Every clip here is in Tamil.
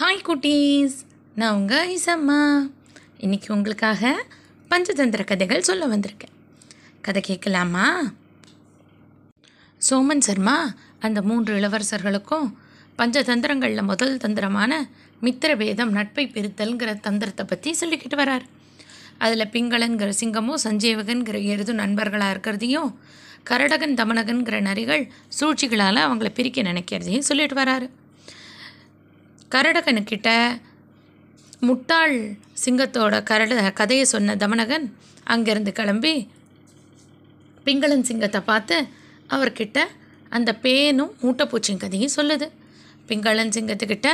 ஹாய் குட்டீஸ். நான் உங்கள் ஐசம்மா. இன்றைக்கி உங்களுக்காக பஞ்சதந்திர கதைகள் சொல்ல வந்திருக்கேன். கதை கேட்கலாமா? சோமன் சர்மா அந்த மூன்று இளவரசர்களுக்கும் பஞ்சதந்திரங்களில் முதல் தந்திரமான மித்திரபேதம் நட்பை பிரித்தல்ங்கிற தந்திரத்தை பற்றி சொல்லிக்கிட்டு வரார். அதில் பிங்களன்கிற சிங்கமும் சஞ்சீவகன்கிற எருது நண்பர்களாக இருக்கிறதையும் கரடகன் தமனகன்கிற நரிகள் சூழ்ச்சிகளால் அவங்கள பிரிக்க நினைக்கிறதையும் சொல்லிட்டு வராரு. கரடகனுக்கிட்ட முட்டாள் சிங்கத்தோட கரட கதையை சொன்ன தமனகன் அங்கேருந்து கிளம்பி பிங்களன் சிங்கத்தை பார்த்து அவர்கிட்ட அந்த பேனும் மூட்டைப்பூச்சியும் கதையும் சொல்லுது. பிங்களன் சிங்கத்துக்கிட்ட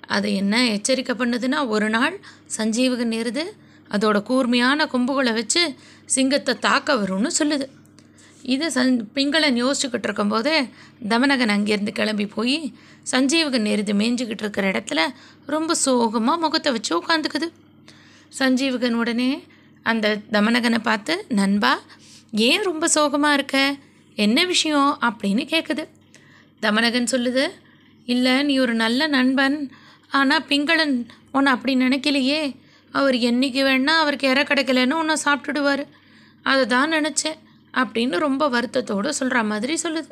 அது என்ன எச்சரிக்கை பண்ணுதுன்னா ஒரு நாள் சஞ்சீவகன் இருது அதோட கூர்மையான கொம்புகளை வச்சு சிங்கத்தை தாக்க வரும்னு சொல்லுது. இது சன் பிங்களன் யோசிச்சுக்கிட்டு இருக்கும்போது தமனகன் அங்கேருந்து கிளம்பி போய் சஞ்சீவகன் எருது மேய்ஞ்சிக்கிட்டு இருக்கிற இடத்துல ரொம்ப சோகமாக முகத்தை வச்சு உட்காந்துக்குது சஞ்சீவகன் உடனே அந்த தமனகனை பார்த்து நண்பா ஏன் ரொம்ப சோகமாக இருக்க? என்ன விஷயம்? அப்படின்னு கேட்குது தமனகன் சொல்லுது இல்லை நீ ஒரு நல்ல நண்பன். ஆனால் பிங்களன் உன்னை அப்படி நினைக்கலையே. அவர் என்னைக்கு வேணால் அவருக்கு இற கிடைக்கலன்னு உன்னை சாப்பிட்டுடுவார். அதை தான் நினச்சேன். அப்படின்னு ரொம்ப வருத்தத்தோடு சொல்கிற மாதிரி சொல்லுது.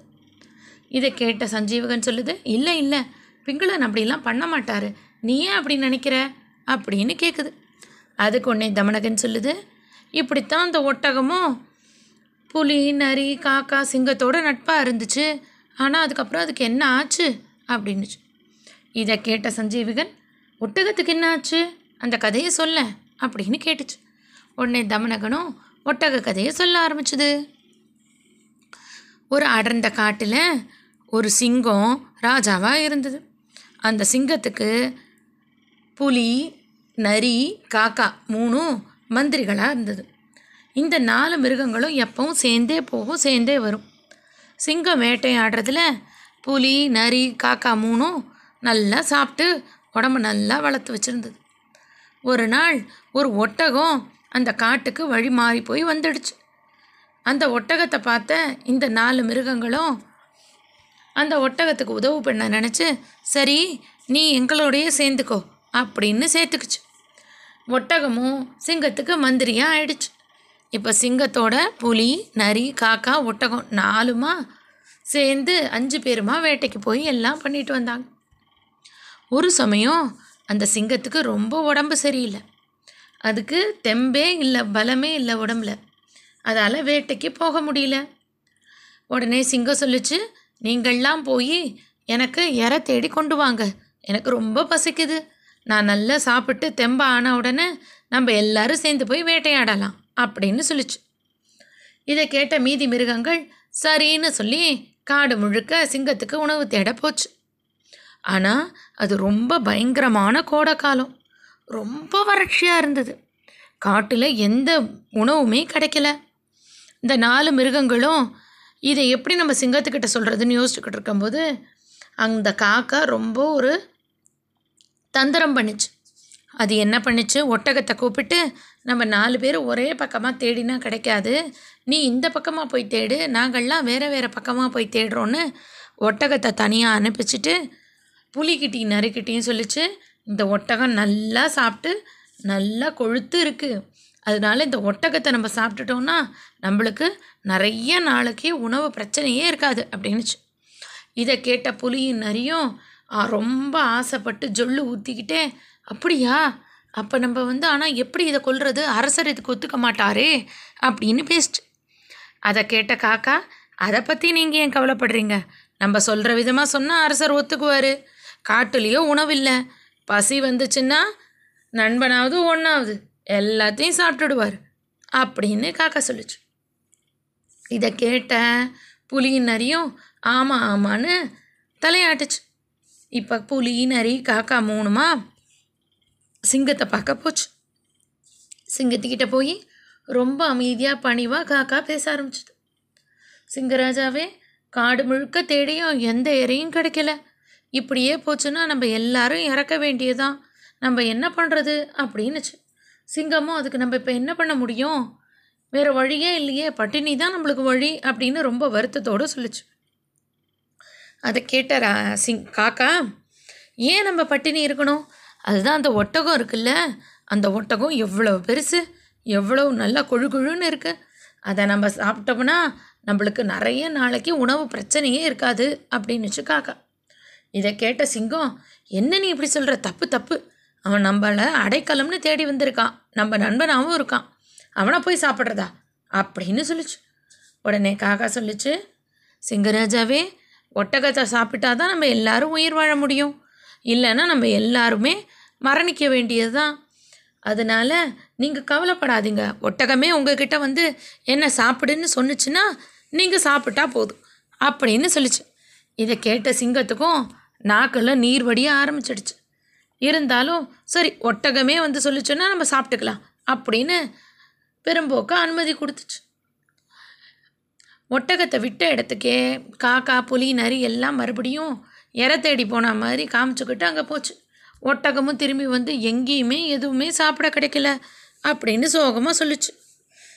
இதை கேட்ட சஞ்சீவகன் சொல்லுது இல்லை இல்லை பிங்களன் அப்படிலாம் பண்ண மாட்டார். நீ ஏன் அப்படி நினைக்கிற? அப்படின்னு கேட்குது அதுக்கு உடனே தமனகன் சொல்லுது இப்படித்தான் அந்த ஒட்டகமும் புலி நரி காக்கா சிங்கத்தோட நட்பாக இருந்துச்சு. ஆனால் அதுக்கப்புறம் அதுக்கு என்ன ஆச்சு? அப்படின்னுச்சு. இதை கேட்ட சஞ்சீவிகன் ஒட்டகத்துக்கு என்ன ஆச்சு? அந்த கதையை சொல்ல அப்படின்னு கேட்டுச்சு. உடனே தமனகனும் ஒட்டக கதையை சொல்ல ஆரம்பிச்சுது. ஒரு அடர்ந்த காட்டில் ஒரு சிங்கம் ராஜாவாக இருந்தது. அந்த சிங்கத்துக்கு புலி நரி காக்கா மூணும் மந்திரிகளாக இருந்தது. இந்த நாலு மிருகங்களும் எப்பவும் சேர்ந்தே போகும் சேர்ந்தே வரும். சிங்கம் வேட்டையாடுறதுல புலி நரி காக்கா மூணும் நல்லா சாப்பிட்டு உடம்பு நல்லா வளர்த்து வச்சுருந்தது. ஒரு நாள் ஒரு ஒட்டகம் அந்த காட்டுக்கு வழி மாறி போய் வந்துடுச்சு. அந்த ஒட்டகத்தை பார்த்த இந்த நாலு மிருகங்களும் அந்த ஒட்டகத்துக்கு உதவு பண்ண நினச்சி சரி நீ எங்களோடையே சேர்ந்துக்கோ அப்படின்னு சேர்த்துக்குச்சு. ஒட்டகமும் சிங்கத்துக்கு மந்திரியாக ஆயிடுச்சு. இப்போ சிங்கத்தோட புலி நரி காக்கா ஒட்டகம் நாலுமா சேர்ந்து அஞ்சு பேருமா வேட்டைக்கு போய் எல்லாம் பண்ணிட்டு வந்தாங்க. ஒரு சமயம் அந்த சிங்கத்துக்கு ரொம்ப உடம்பு சரியில்லை. அதுக்கு தெம்பே இல்லை பலமே இல்லை உடம்புல. அதால் வேட்டைக்கு போக முடியல. உடனே சிங்கம் சொல்லிச்சு நீங்கள்லாம் போய் எனக்கு இற தேடி கொண்டு வாங்க. எனக்கு ரொம்ப பசிக்குது. நான் நல்லா சாப்பிட்டு தெம்ப ஆன உடனே நம்ம எல்லாரும் சேர்ந்து போய் வேட்டையாடலாம் அப்படின்னு சொல்லிச்சு. இதை கேட்ட மீதி மிருகங்கள் சரின்னு சொல்லி காடு முழுக்க சிங்கத்துக்கு உணவு தேட போச்சு. ஆனால் அது ரொம்ப பயங்கரமான கோடைக்காலம் ரொம்ப வறட்சியாக இருந்தது. காட்டில் எந்த உணவுமே கிடைக்கல. இந்த நாலு மிருகங்களும் இதை எப்படி நம்ம சிங்கத்துக்கிட்ட சொல்கிறதுன்னு யோசிச்சுக்கிட்டு இருக்கும்போது அந்த காக்கா ரொம்ப ஒரு தந்திரம் பண்ணிச்சு. அது என்ன பண்ணிச்சு? ஒட்டகத்தை கூப்பிட்டு நம்ம நாலு பேர் ஒரே பக்கமாக தேடினா கிடைக்காது. நீ இந்த பக்கமாக போய் தேடு நாங்கள்லாம் வேறு வேறு பக்கமாக போய் தேடுறோன்னு ஒட்டகத்தை தனியாக அனுப்பிச்சிட்டு புலிக்கிட்டையும் நரிக்கிட்டையும் சொல்லிச்சு. இந்த ஒட்டகம் நல்லா சாப்பிட்டு நல்லா கொழுத்து இருக்குது அதனால இந்த ஒட்டகத்தை நம்ம சாப்பிட்டுட்டோம்னா நம்மளுக்கு நிறைய நாளைக்கு உணவு பிரச்சனையே இருக்காது அப்படின்னுச்சு. இதை கேட்ட புலியின் நரியும் ரொம்ப ஆசைப்பட்டு ஜொல்லு ஊற்றிக்கிட்டே அப்படியா? அப்போ நம்ம வந்து ஆனால் எப்படி இதை கொல்றது? அரசர் இதுக்கு ஒத்துக்க மாட்டாரே அப்படின்னு பேசிச்சு. அதை கேட்ட காக்கா அதை பற்றி நீங்கள் ஏன் கவலைப்படுறீங்க? நம்ம சொல்கிற விதமாக சொன்னால் அரசர் ஒத்துக்குவார். காட்டுலேயோ உணவில்லை பசி வந்துச்சுன்னா நண்பனாவது ஒன்றாவது எல்லாத்தையும் சாப்பிட்டுடுவார் அப்படின்னு காக்கா சொல்லுச்சு. இதை கேட்ட புலி நரியும் ஆமாம் ஆமான்னு தலையாட்டுச்சு. இப்போ புலி நரி காக்கா மூணுமா சிங்கத்தை பார்க்க போச்சு. சிங்கத்துக்கிட்ட போய் ரொம்ப அமைதியாக பணிவாக காக்கா பேச ஆரம்பிச்சிது. சிங்கராஜாவே காடு முழுக்க தேடியும் எந்த இறையும் கிடைக்கல. இப்படியே போச்சுன்னா நம்ம எல்லாரும் இறக்க வேண்டியதுதான். நம்ம என்ன பண்ணுறது அப்படின்னுச்சு. சிங்கமும் அதுக்கு நம்ம இப்போ என்ன பண்ண முடியும்? வேறு வழியே இல்லையே. பட்டினி தான் நம்மளுக்கு வழி அப்படின்னு ரொம்ப வருத்தத்தோடு சொல்லுச்சு. அதை கேட்ட சிங் காக்கா ஏன் நம்ம பட்டினி இருக்கணும்? அதுதான் அந்த ஒட்டகம் இருக்குல்ல? அந்த ஒட்டகம் எவ்வளோ பெருசு எவ்வளோ நல்லா கொழு கொழுன்னு இருக்குது அதை நம்ம சாப்பிட்டோம்னா நம்மளுக்கு நிறைய நாளைக்கு உணவு பிரச்சனையே இருக்காது அப்படின்னுச்சு காக்கா. இதை கேட்ட சிங்கம் என்ன நீ இப்படி சொல்கிற தப்பு தப்பு. அவன் நம்மளை அடைக்கலம்னு தேடி வந்திருக்கான். நம்ம நண்பனாகவும் இருக்கான். அவனை போய் சாப்பிட்றதா? அப்படின்னு சொல்லிச்சு. உடனே காக்கா சொல்லிச்சு சிங்கராஜாவே ஒட்டகத்தை சாப்பிட்டா தான் நம்ம எல்லாரும் உயிர் வாழ முடியும். இல்லைன்னா நம்ம எல்லாருமே மரணிக்க வேண்டியது தான் அதனால் நீங்கள் கவலைப்படாதீங்க. ஒட்டகமே உங்ககிட்ட வந்து என்ன சாப்பிடுன்னு சொன்னிச்சுன்னா நீங்கள் சாப்பிட்டா போதும். அப்படின்னு சொல்லிச்சு. இதை கேட்ட சிங்கத்துக்கும் நாக்கெல்லாம் நீர் வடிய ஆரம்பிச்சிடுச்சு. இருந்தாலும் சரி ஒட்டகமே வந்து சொல்லிச்சோன்னா நம்ம சாப்பிட்டுக்கலாம் அப்படின்னு பெரும்போக்க அனுமதி கொடுத்துச்சு. ஒட்டகத்தை விட்ட இடத்துக்கே காக்கா புலி நரி எல்லாம் மறுபடியும் இற தேடி போன மாதிரி காமிச்சுக்கிட்டு அங்கே போச்சு. ஒட்டகமும் திரும்பி வந்து எங்கேயுமே எதுவுமே சாப்பிட கிடைக்கல அப்படின்னு சோகமாக சொல்லுச்சு.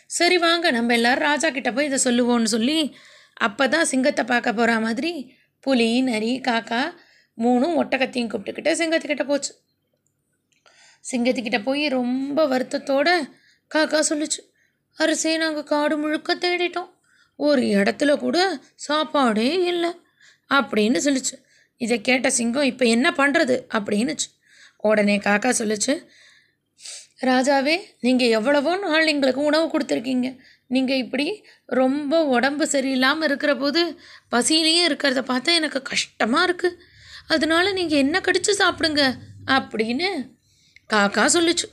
சரி வாங்க நம்ம எல்லோரும் ராஜா கிட்டே போய் இதை சொல்லுவோன்னு சொல்லி அப்போ தான் சிங்கத்தை பார்க்க போகிற மாதிரி புலி நரி காக்கா மூணும் ஒட்டகத்தையும் கூப்பிட்டுக்கிட்டு சிங்கத்துக்கிட்ட போச்சு. சிங்கத்துக்கிட்ட போய் ரொம்ப வருத்தத்தோட காக்கா சொல்லுச்சு அரிசியை நாங்கள் காடு முழுக்க தேடிட்டோம். ஒரு இடத்துல கூட சாப்பாடே இல்லை அப்படின்னு சொல்லுச்சு. இதை கேட்ட சிங்கம் இப்போ என்ன பண்ணுறது அப்படின்னுச்சு. உடனே காக்கா சொல்லுச்சு ராஜாவே நீங்கள் எவ்வளவோ நாள் எங்களுக்கு உணவு கொடுத்துருக்கீங்க. நீங்கள் இப்படி ரொம்ப உடம்பு சரியில்லாமல் இருக்கிற போது பசியிலேயே இருக்கிறத பார்த்தா எனக்கு கஷ்டமாக இருக்குது அதனால நீங்கள் என்ன கடித்து சாப்பிடுங்க அப்படின்னு காக்கா சொல்லுச்சு.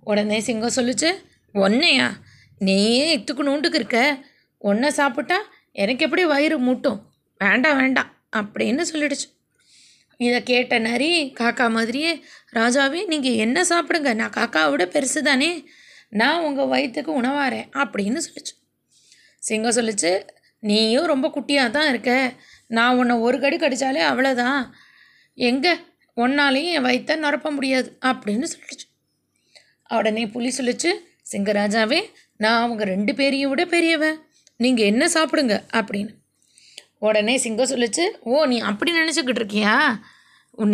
உடனே சிங்கம் சொல்லுச்சு ஒன்னையா? நீயே இத்துக்கணுண்டுக்கு இருக்க. ஒன்றை சாப்பிட்டா எனக்கு எப்படி வயிறு மூட்டும்? வேண்டாம் வேண்டாம் அப்படின்னு சொல்லிடுச்சு. இதை கேட்ட நரி காக்கா மாதிரியே ராஜாவே நீங்கள் என்ன சாப்பிடுங்க? நான் காக்காவை விட பெருசு தானே நான் உங்கள் வயிற்றுக்கு உணவாரேன் அப்படின்னு சொல்லிச்சு. சிங்கம் சொல்லிச்சு நீயும் ரொம்ப குட்டியாக தான் இருக்க. நான் உன்னை ஒரு கடி கடித்தாலே அவ்வளோதான் எங்கே? ஒன்னாலையும் என் வயிற்ற நிரப்ப முடியாது அப்படின்னு சொல்லிடுச்சு உடனே புலி சொல்லிச்சு சிங்கராஜாவே நான் அவங்க ரெண்டு பேரையும் விட பெரியவன் நீங்கள் என்ன சாப்பிடுங்க? அப்படின்னு. உடனே சிங்கம் சொல்லிச்சு ஓ நீ அப்படி நினச்சிக்கிட்டு இருக்கியா?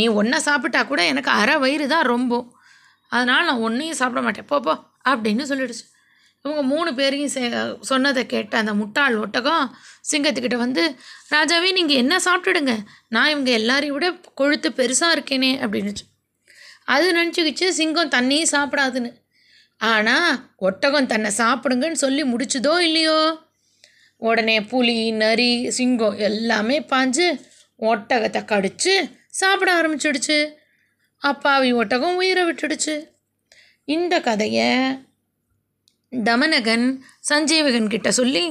நீ ஒன்றை சாப்பிட்டா கூட எனக்கு அரை வயிறு தான் ரொம்ப. அதனால் நான் ஒன்றையும் சாப்பிட மாட்டேன். போப்போ போ அப்படின்னு சொல்லிடுச்சு. இவங்க மூணு பேரையும் சே சொன்னதை கேட்ட அந்த முட்டாள் ஒட்டகம் சிங்கத்துக்கிட்ட வந்து ராஜாவே நீங்கள் என்ன சாப்பிட்டுடுங்க? நான் இவங்க எல்லாரையும் விட கொழுத்து பெருசாக இருக்கேனே அப்படின்னுச்சு. அது நினச்சிக்கிச்சு சிங்கம் தண்ணியும் சாப்பிடாதுன்னு. ஆனால் ஒட்டகம் தன்னை சாப்பிடுங்கன்னு சொல்லி முடிச்சுதோ இல்லையோ? உடனே புலி நரி சிங்கம் எல்லாமே பாஞ்சு ஒட்டகத்தை கடிச்சு சாப்பிட ஆரம்பிச்சிடுச்சு. அப்பாவி ஒட்டகம் உயிரை விட்டுடுச்சு. இந்த கதையை தமனகன் சஞ்சீவகன் கிட்ட சொல்லி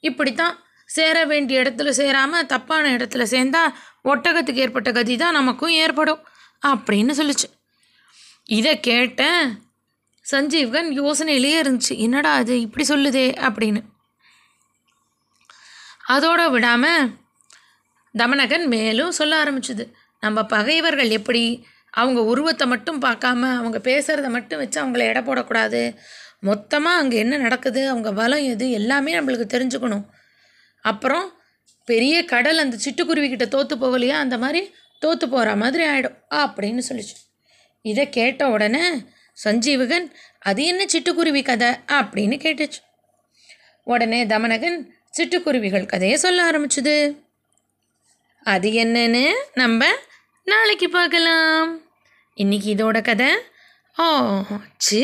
இப்படித்தான் சேர வேண்டிய இடத்துல சேராமல் தப்பான இடத்துல சேர்ந்தா ஒட்டகத்துக்கு ஏற்பட்ட கதி தான் நமக்கும் ஏற்படும் அப்படின்னு சொல்லுச்சு. இதை கேட்ட சஞ்சீவகன் யோசனையிலேயே இருந்துச்சு என்னடா அது இப்படி சொல்லுதே அப்படின்னு. அதோட விடாமல் தமனகன் மேலும் சொல்ல ஆரம்பிச்சுது நம்ம பகைவர்கள் எப்படி அவங்க உருவத்தை மட்டும் பார்க்காம அவங்க பேசுகிறத மட்டும் வச்சு அவங்கள எடை போடக்கூடாது மொத்தமாக அங்கே என்ன நடக்குது அவங்க பலம் எது எல்லாமே நம்மளுக்கு தெரிஞ்சுக்கணும். அப்புறம் பெரிய கடல் அந்த சிட்டுக்குருவிக்கிட்ட தோற்று போகலையா அந்த மாதிரி தோற்று போகிற மாதிரி ஆகிடும் அப்படின்னு சொல்லிச்சு. இதை கேட்ட உடனே சஞ்சீவகன் அது என்ன சிட்டுக்குருவி கதை? அப்படின்னு கேட்டுச்சு. உடனே தமனகன் சிட்டுக்குருவிகள் கதையை சொல்ல ஆரம்பிச்சுது. அது என்னன்னு நம்ம நாளைக்கு பார்க்கலாம். இன்னைக்கு இதோட கதை ஆச்சு.